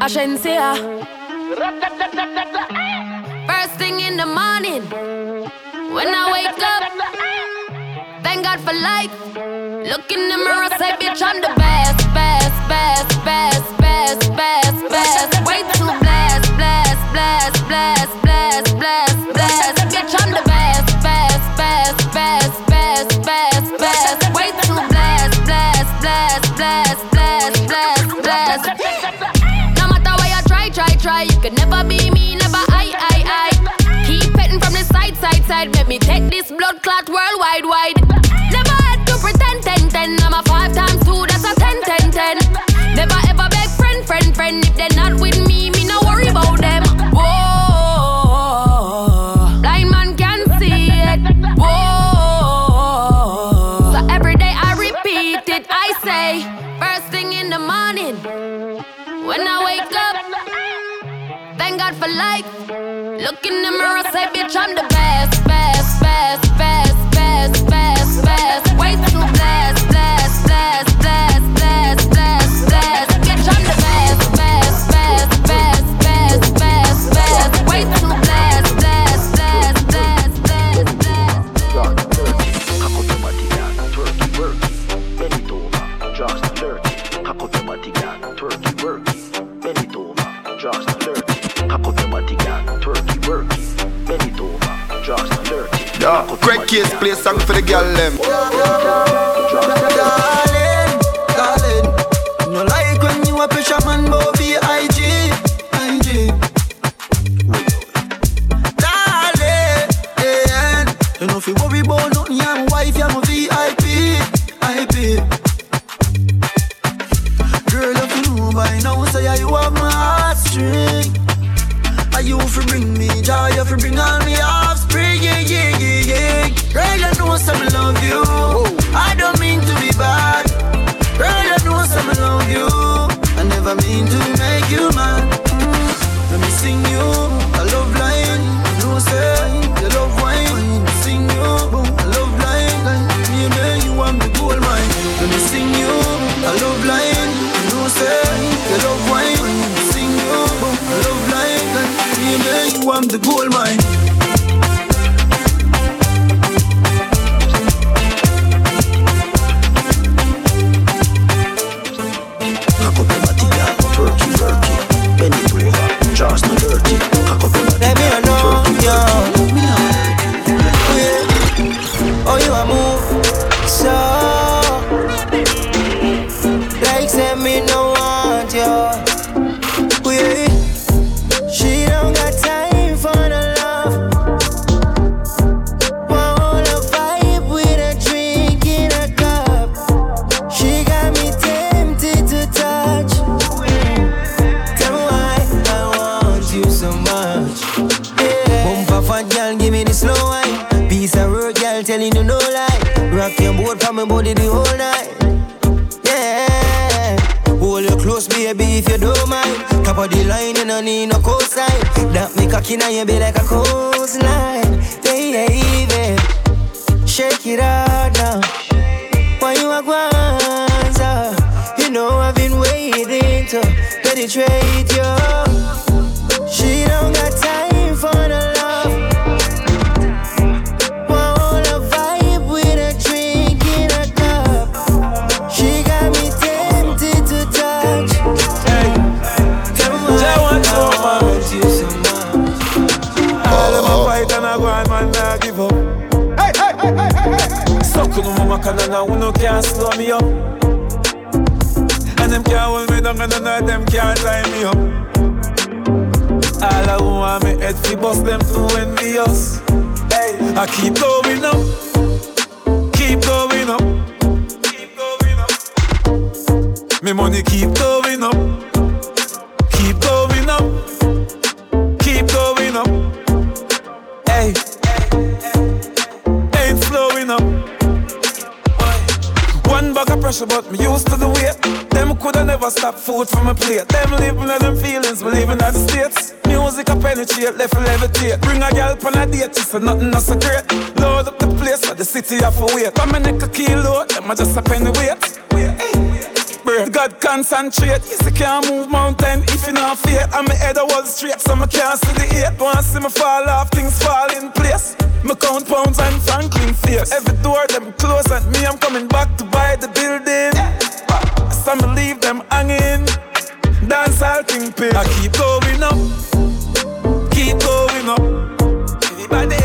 Agencia. First thing in the morning, when I wake up, thank God for life. Look in the mirror, say, bitch, I'm the best, best, best, best. worldwide. Make me take this blood clot worldwide wide. Never had to pretend ten ten. I'm a five times two, that's a ten ten ten. Never ever beg friend friend friend. If they're not with me, me no worry about them. Whoa, blind man can see it. Whoa, so every day I repeat it. I say first thing in the morning when I wake up. Thank God for life. Look in the mirror, say, bitch, I'm the best. Yes. I one who can slow me up. And them can't hold me down, and none of them can't tie me up. All I want me head fi bust them too envious. Hey, I keep going up, keep going up, keep going up. Me money keep going. pressure, but me used to the weight. Them coulda never stop food from a plate. Them living on them feelings, we living at the states. Music I penetrate, left levitate. Bring a girl on a date, she say nothing else so great. Load up the place, But the city have a weight. Come and neck a kilo, them a just a penny weight. Hey birth, God concentrate. Yes, I can't move mountain if you not fear. I'm a head of Wall Street, so I can't see the eight. Wanna see me fall off, things fall in place. My count pounds and Franklin fears. Every door them close at me, I'm coming back to buy the building. Some leave them hanging. Dance all thing. I keep going up, keep going up. Everybody,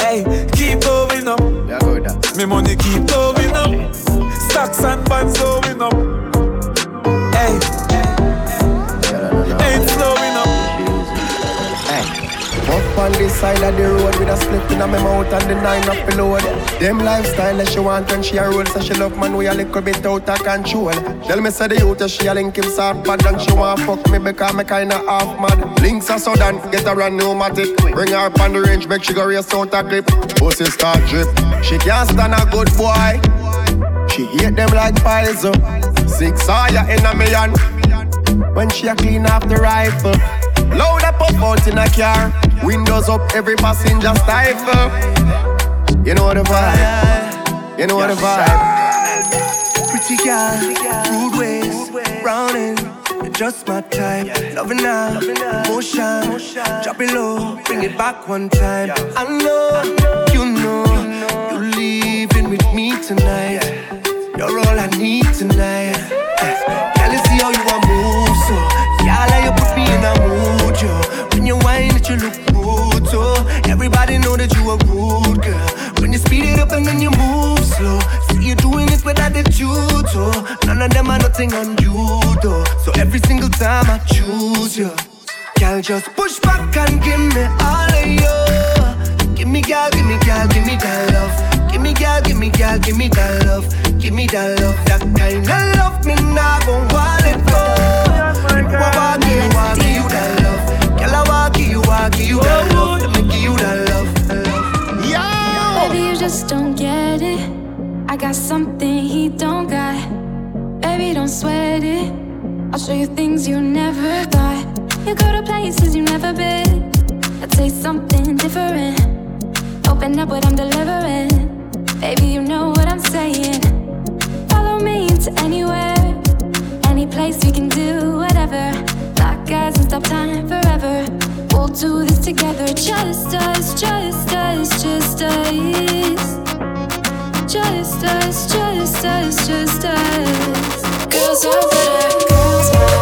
hey, keep going up. Yeah, go. Me money keep going. Stocks and bonds going up. Hey, ain't slowing up. Up on the side of the road with a split in my mouth and the nine up below Them lifestyle that she want and she a roll so she love man we a little bit out of control. Tell me say the youth she a link him soft bad and she want fuck me because me kinda half mad. Links are sudden, get her a pneumatic. Bring her up on the range, make she go race out a clip. Pussy start drip. She can't stand a good boy. She hate them like poison. Six fire in a million. When she a clean off the rifle. Load up up out in a car. Windows up, every passenger stifle. You know what the vibe. You know what the vibe. Pretty girl, rude ways, browning, you're just my type. Loving now, motion, drop it low, bring it back one time. I know, you know, you're leaving with me tonight. You're all I need tonight. Girl, see how you are move so. Girl, how you put me in a mood, yo. When you whine, it you look so everybody know that you a rude girl. When you speed it up and then you move slow, see you doing it with attitude, so none of them are nothing on you, though. So every single time I choose you, girl, just push back and give me all of you. Give me, girl, give me, girl, give me that love. Give me, girl, give me, girl, give me that love. Give me that love, that kind of love me not gon' want it go. I want you, want you that love. Girl, I want you, want you that love. Let me give you that love. Baby, you just don't get it. I got something he don't got. Baby, don't sweat it. I'll show you things you never thought. You go to places you never been. I taste something different. Open up what I'm delivering. Baby, you know what I'm saying. To anywhere, any place we can do whatever. Lock eyes and stop time forever. We'll do this together, just us, just us, just us. Just us, just us, just us. Girls are better, girls are.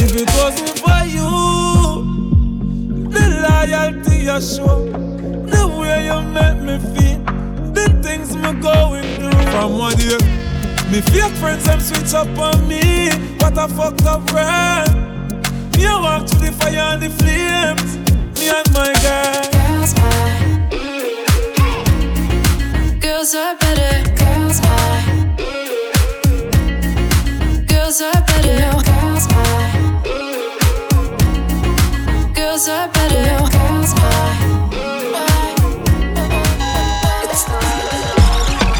If it wasn't for you, the loyalty you show, the way you make me feel, the things me going through. From one year, me fake friends them switch up on me. What a fucked up world. Me I walk through the fire and the flames. Me and my girl. Girls are. Girls are better. Girls are. Girls are better. Girls are. Girls are better. Girls are.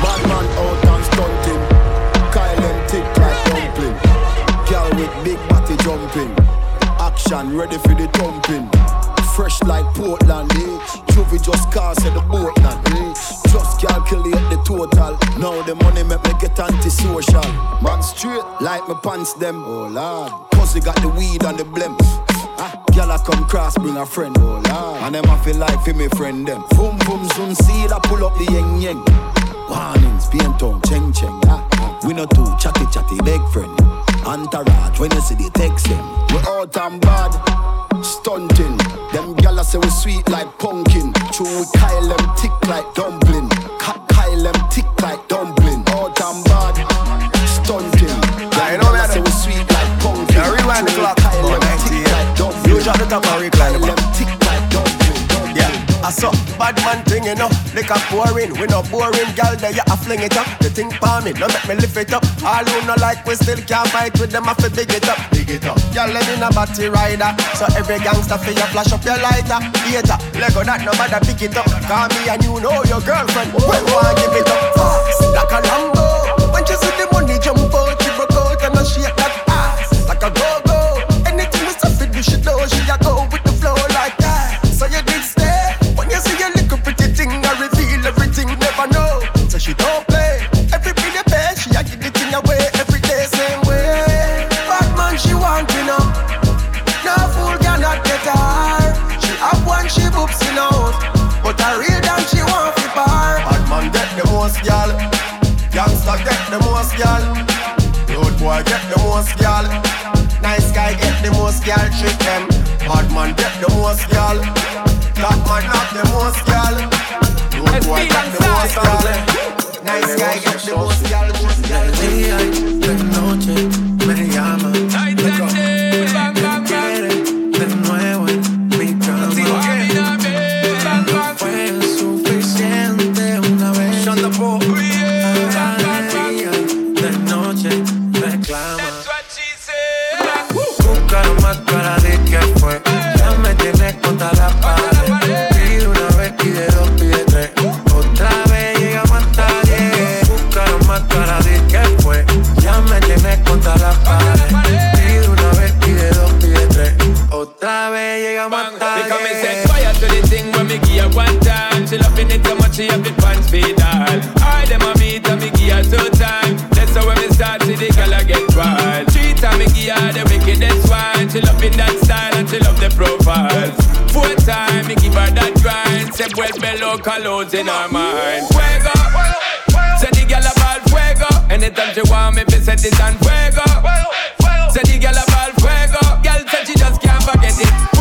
Bad man out and. Kyle them thick like dumpling. Girl with big body jumping. Action ready for the thumping. Fresh like Portland, eh? Juvie just cast at the boat land, eh? Just calculate the total. Now the money make me get antisocial. Man straight like my pants them, oh lord. Pussy got the weed and the blem. I come cross, bring a friend, oh lord. And them I feel like for me friend them. Boom boom soon see I pull up the yeng yeng. Warnings, paint on, cheng cheng. Ah. We no too chatty chatty, big friend. Entourage, when you see the text them. We out and bad, stunting. Them gyal say we sweet like pumpkin. True, we Kyle them tick like dumpling. Ka- Kyle them tick like dumpling. Out and bad, stunting. Them know gyal say we sweet like pumpkin. Yeah, rewind the recline them tick don't you I saw bad man thing, you know. Lick a pouring, we no boring Girl, there you a fling it up. The thing palm no make me lift it up. All who no like, we still can't fight with them Have to big it up, big it up. Girl, let me a batty rider. So every gangster fi you flash up your lighter. Later, Lego that no matter pick it up. Call me and you know your girlfriend. When want give it up. Fast, like a Lambo. When you see the money jump out She broke out and I shake that ass. Like a go Girl get the most girl. Nice guy get the most girl. Trick them. Hard man get the most girl. Top man have the most girl. Good boy get the most girl. Nice guy get the most girl. Día y de noche me llama. me give her that grind. Se vuelve loca, loads in her mind. Fuego. Say the girl about fuego. Anytime she want me, be set it on fuego. Say the girl about fuego. Girl said she just can't forget it.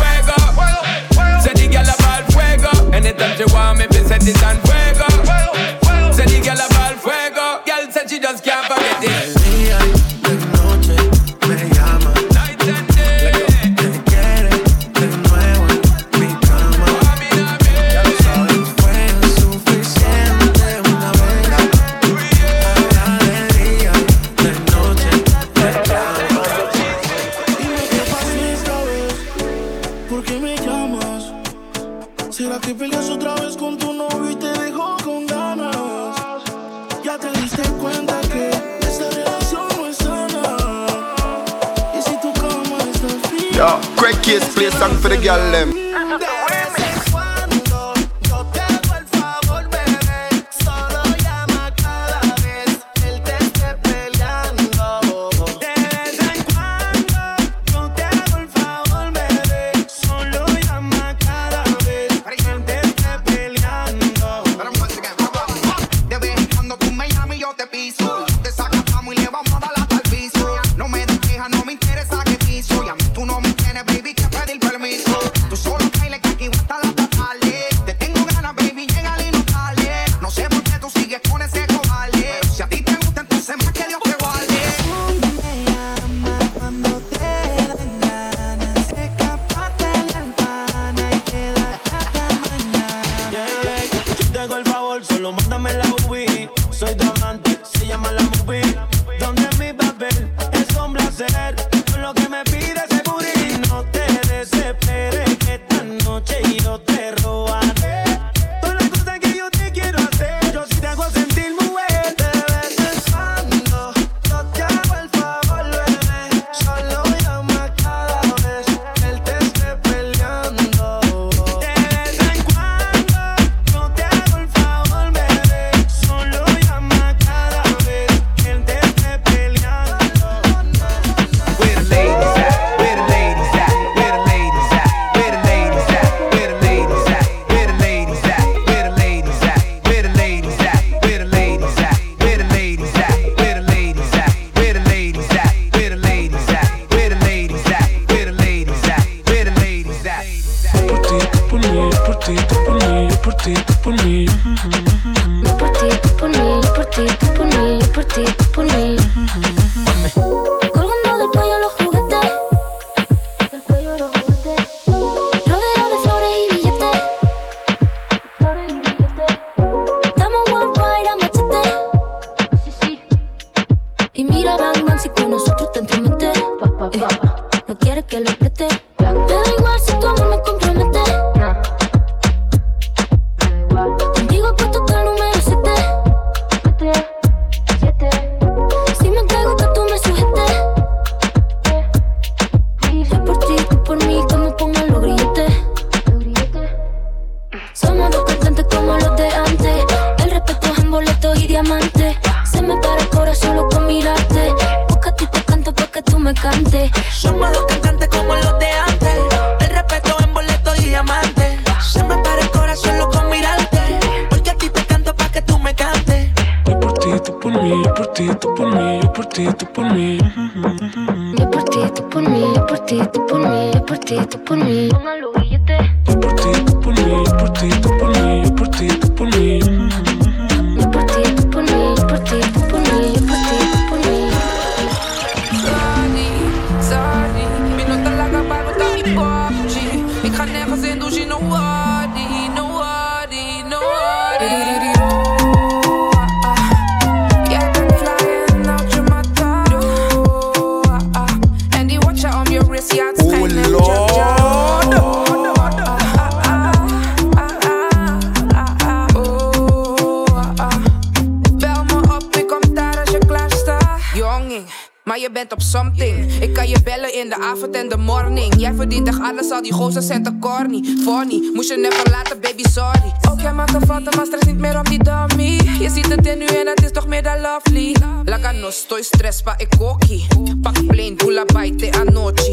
avond en de morning. Jij verdient echt alles, al die gozer zijn te corny. Funny, moest je never laten, baby, sorry. Ook okay, jij maakt een fouten, maar stress niet meer op die dummy. Je ziet het in nu en het is toch meer dan lovely. Laga no stoi stress, pa ik koki. Pak plane, doe la bij te anochi.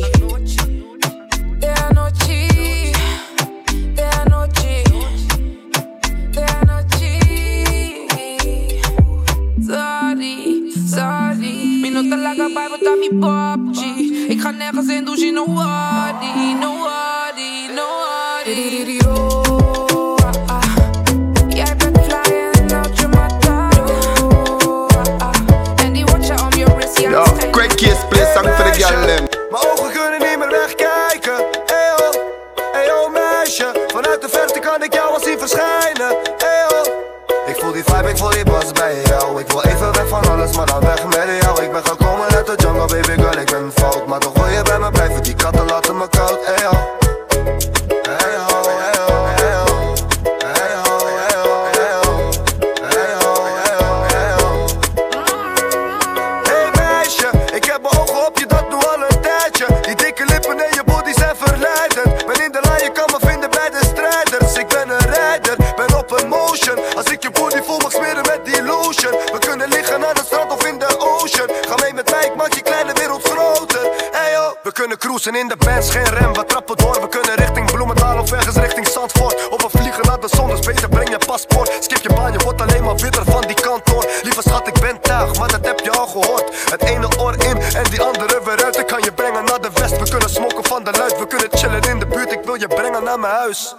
Te anochi. de anochi. de anochi. Sorry, sorry. Minuto laga bij wat aan mi. Ik ga nergens in douche, no hardy, no hardy, no hardy. Ja, Cracky is play zang voor de galen. Mijn ogen kunnen niet meer wegkijken. Hey ho, hey ho meisje. Vanuit de verte kan ik jou al zien verschijnen. Hey ho. Ik voel die vibe, ik voel die boss bij jou. Ik wil even weg van alles, maar dan Rozen in de bands, geen rem, we trappen door We kunnen richting Bloemendaal of ergens richting Zandvoort. Of we vliegen naar de zon, dus beter breng je paspoort. Skip je baan, je wordt alleen maar witter van die kantoor Lieve schat, ik ben tuig, maar dat heb je al gehoord. Het ene oor in en die andere weer uit. Ik kan je brengen naar de west, we kunnen smoken van de luid We kunnen chillen in de buurt, ik wil je brengen naar mijn huis.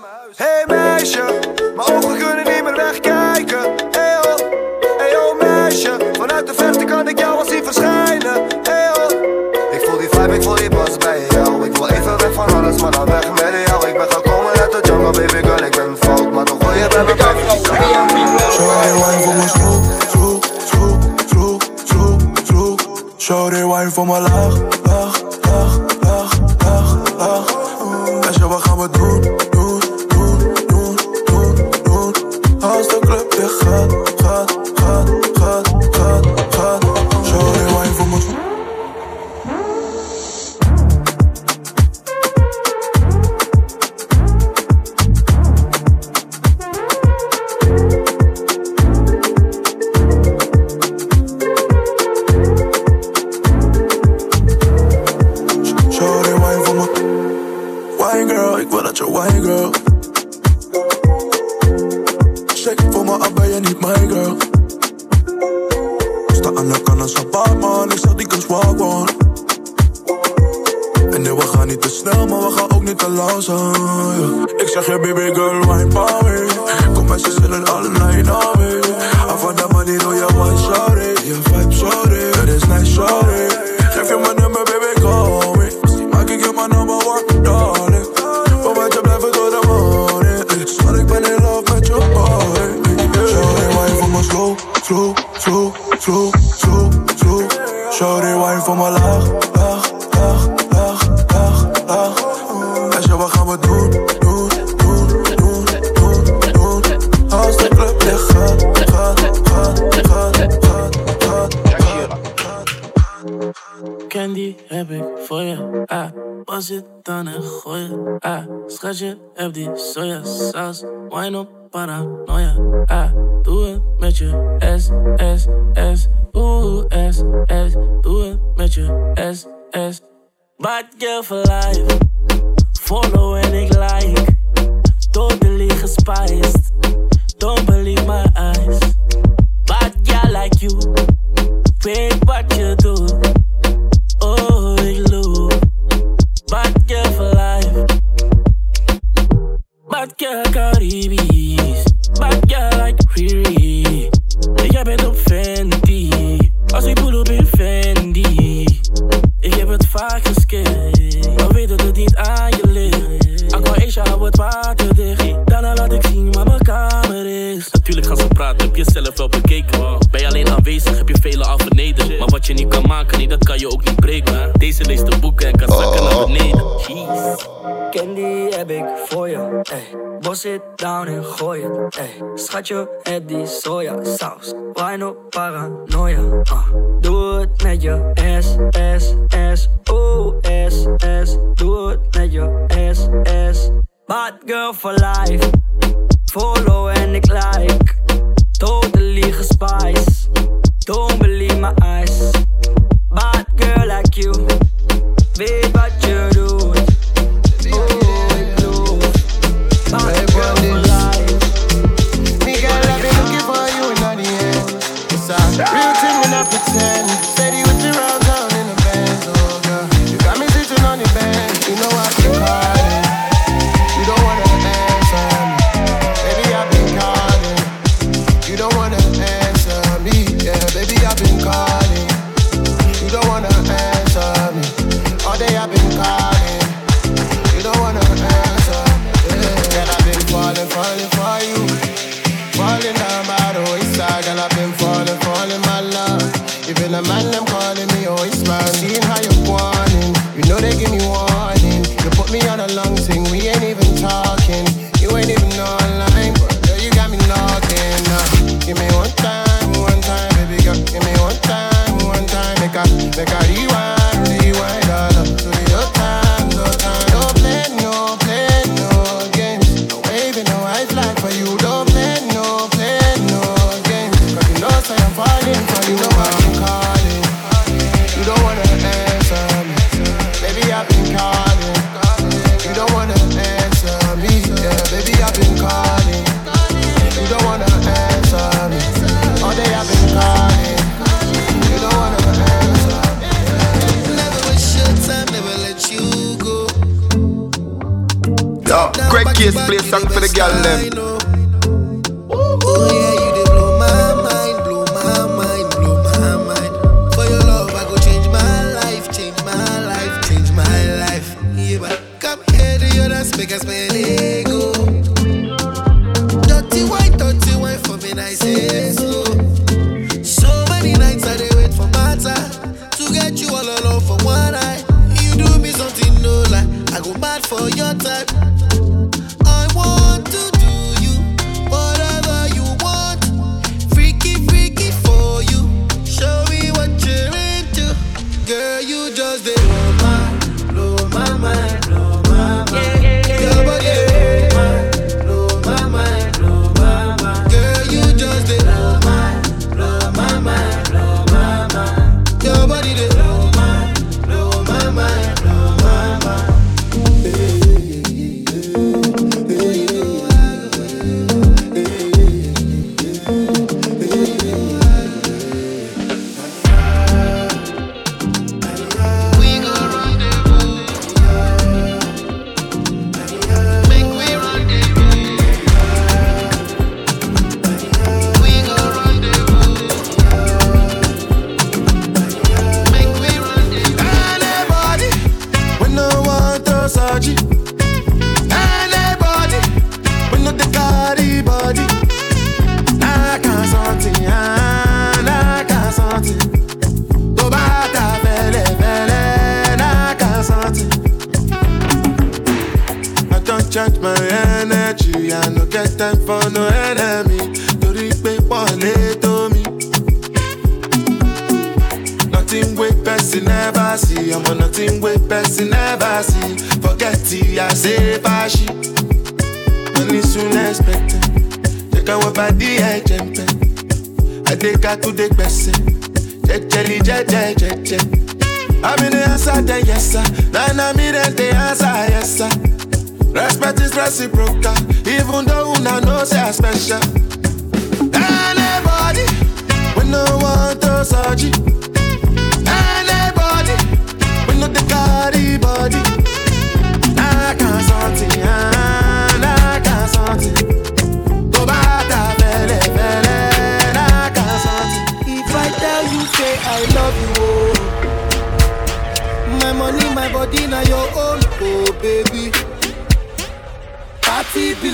soy esas bueno paranoia. Ah, tú met je S, S, S, ooh, S, S. Tú met je S, S. Bad girl for life. Follow and ik like. Totally gespiced. Don't believe my eyes. Bad girl like you. Fake what you do. freebies. Bad girl like Riri. Ik heb het op Fendi. Als ik pull op in Fendi. Ik heb het vaak geskipt. Maar weet dat het niet aan je ligt. Aquaisha hou het water dicht. Daarna laat ik zien waar mijn kamer is. Natuurlijk gaan ze praten, heb je zelf wel bekeken. Ben je alleen aanwezig, heb je vele afgelegd je niet kan maken, nee, dat kan je ook niet breken. Deze leest de boeken en kan zakken naar oh. beneden. Jeez. Candy heb ik voor je, ey. Bos it down en gooi het, ey. Schatje, het die soja saus. op paranoia, uh. Doe het met je S, S, S, O, S, S. Doe het met je S, S. Bad girl for life. Follow en ik like. Totally gespice. Don't believe my eyes. song for the girl them.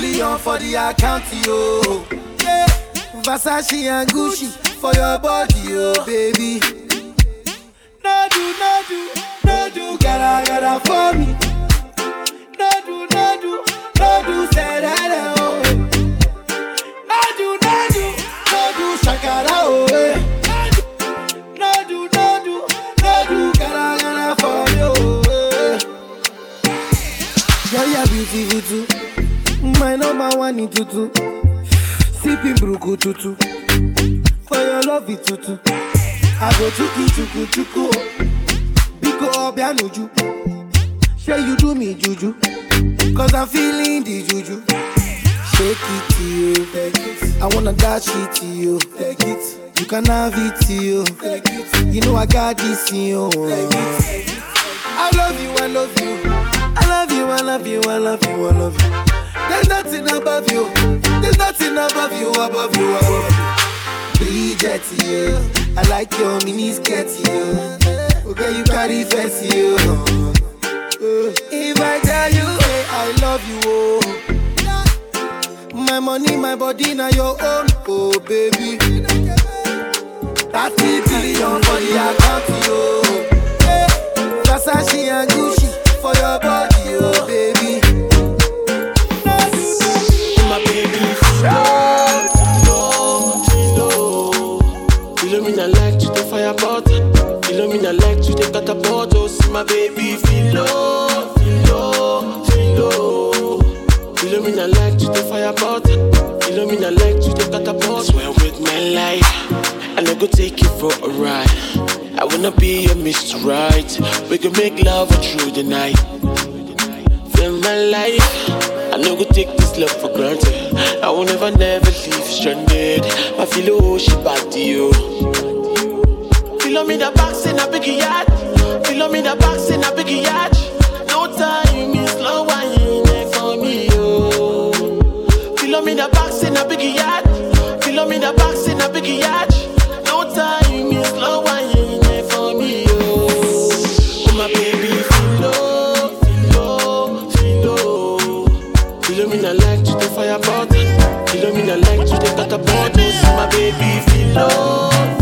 30 billion for the account, yo. Yeah. Versace and Gucci for your body, oh baby. No do, no do, no do, gotta, gotta for me. No do, no do, no do, say that, oh. No do, no do, no do, shakara, oh. eh. Me, oh. eh. Girl, you're beautiful too. My number one in tutu. Sipping bruku tutu. For your love it tutu. I go chuku chuku chuku. Biko obianuju. Say you do me juju. Cause I'm feeling the juju. Shake it to you. It. I wanna dash it to you. Take it. You can have it to you. Take it. You know I got this in you. Take it. I love you, I love you. I love you, I love you, I love you, I love you. There's nothing above you. There's nothing above you, above you, above you. Bridget, you. I like your mini skirt, you. Okay, you carry fancy, you. If I tell you, hey, I love you, oh. My money, my body, now your own, oh baby. 30 billion for the account, yo. Hey, Versace and Gucci my baby, feel low, feel low, feel low. Philomena like to the fire pot. Philomena like to the catapult. Swear with my life, and I go take you for a ride. I wanna be your Mr. Right. We can make love through the night. Feel my life. I no go take this love for granted. I will never, never leave stranded. I feel oh she bad to you. Feel me the box in a big yacht. Feel me the box in a big yacht. No time is slow wine for me, yo. Feel me the box in a big yacht. Feel me the box in a big yacht. No time is slow wine for me, yo. Oh my baby, feel feel low, feel low. Philomena like to the fire pot. Philomena like to the catapult. Oh, my baby feel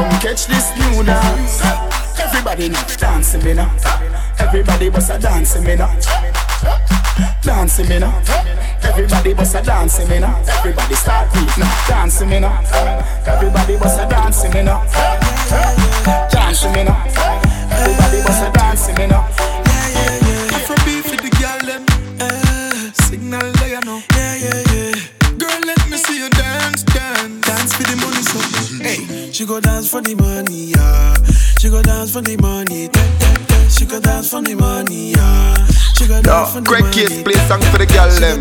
Come catch this new dance. Everybody now dancing me now. Everybody was a dancing me now. Dancing me now. Everybody was a dancing me now. Everybody start beat now. Dancing me now. Everybody was a dancing me now. Dancing me now. Everybody was a dancing me now. Go dance for the money, yeah. She go dance for the money, da, da, da. She go dance for the money, yeah. She go dance for the money. Case play song for the girl them.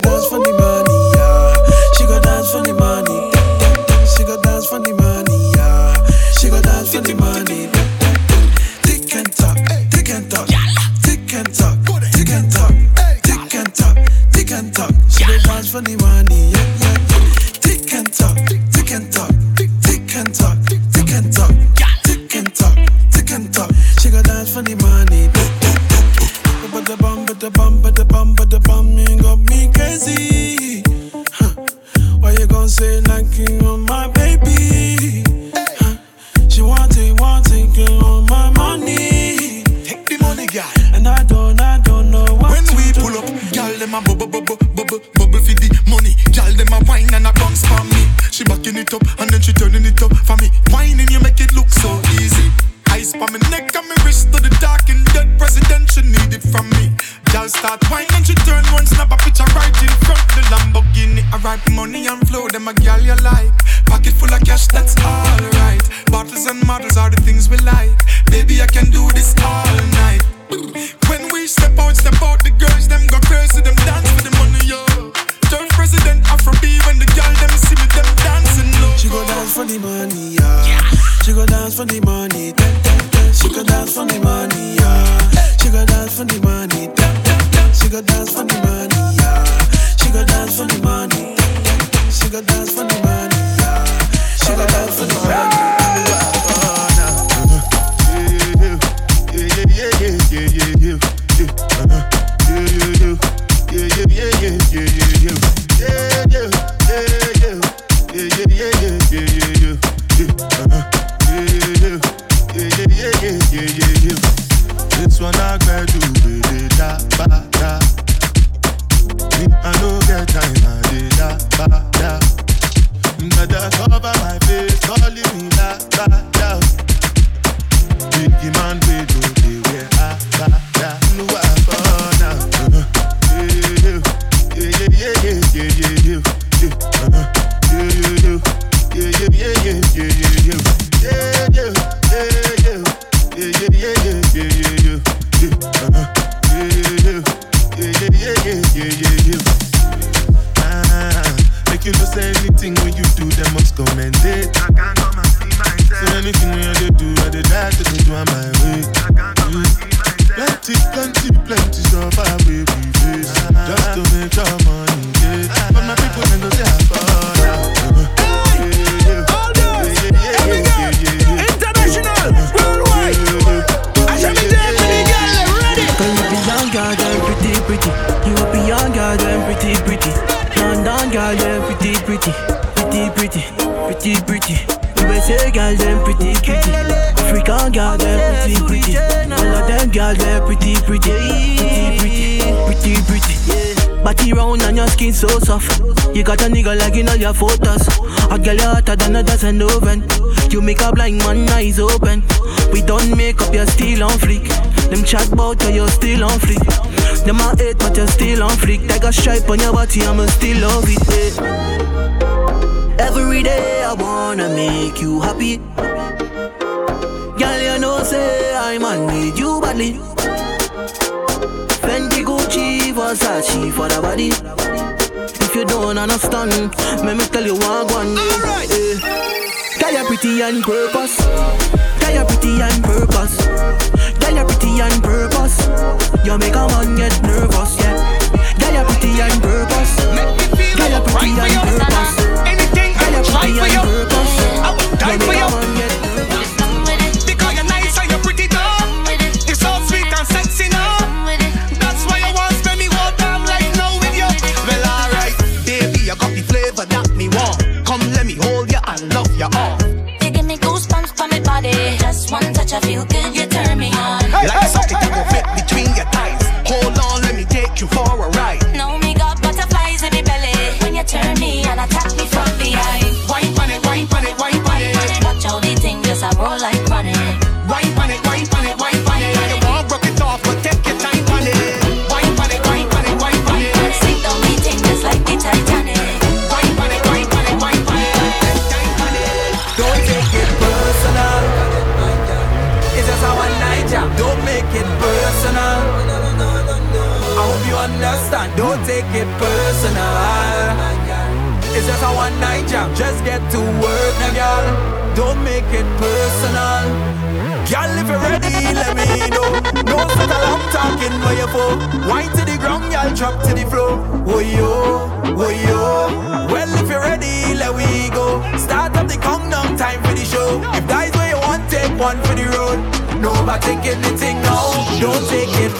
dance for the money, yeah. She go dance for the money, da, da, da. She go dance for the money, yeah. She go dance for the money, da, da, da. She go dance for the money, yeah. She go dance for the money, da. She go dance for the money, yeah. She go dance for the money. plenty suffer we we just to make money. But my people international, worldwide. I shall be there for the girl ready. Girl, you them pretty pretty. You be them pretty pretty. London girl, them pretty pretty, pretty pretty, pretty pretty. USA girl, them pretty pretty. African girl, them pretty girl, they're pretty, pretty, pretty, pretty, pretty, pretty. Body round and your skin so soft. You got a nigga liking all your photos. A girl hotter than a dozen oven. You make a blind man eyes open. We don't make up, you're still on fleek. Them chat bout you, you're still on fleek. Them a hate, but you're still on fleek. Like a stripe on your body, I'ma still love it. Yeah. Every day I wanna make you happy. Girl, you know say I'm on need body. Fendi, Gucci, Versace for the body. If you don't understand, let me tell you what one. Alright. Yeah. Girl, you're pretty and purpose. Girl, you're pretty and purpose. Girl, you're pretty and purpose. You make a man get nervous, yeah. Girl, you're pretty and purpose. Make me feel Girl, you're pretty right and purpose. Anything I'm trying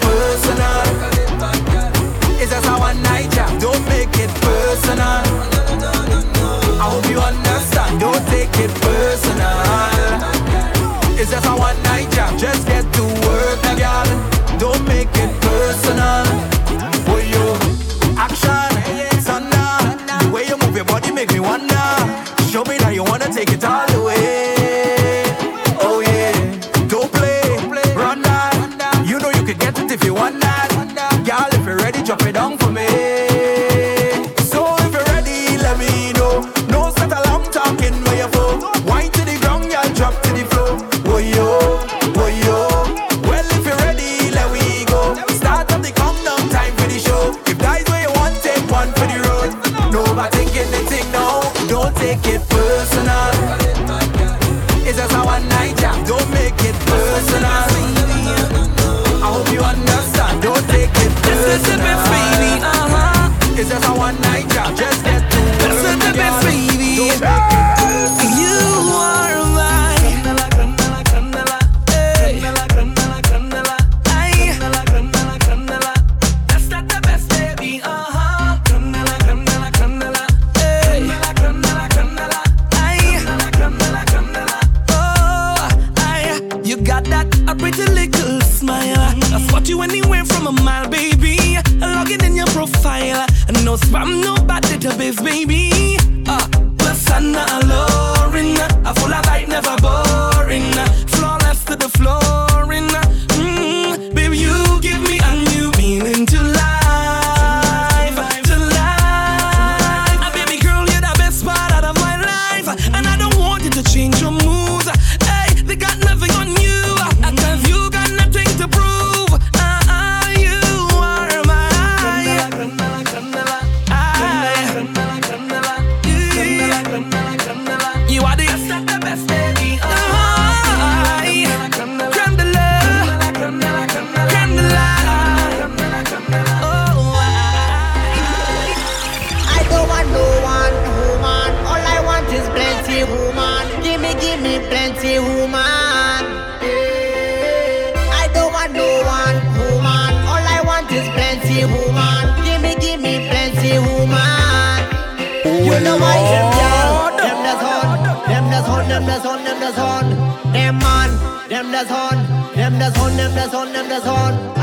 personal. It's just a one night job. don't make it personal. I hope you understand, don't take it personal. It's just a one night job. just get to work, girl. Don't make it no spam, no bad database, baby.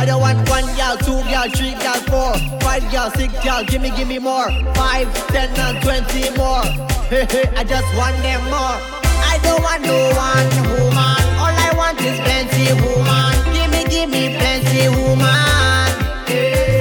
I don't want one girl, two gal, three gal, four, five gal, six gal. Give me, give me more. Five, ten, and twenty more. I just want them more. I don't want no one woman. All I want is plenty woman. Give me, give me plenty woman. Hey.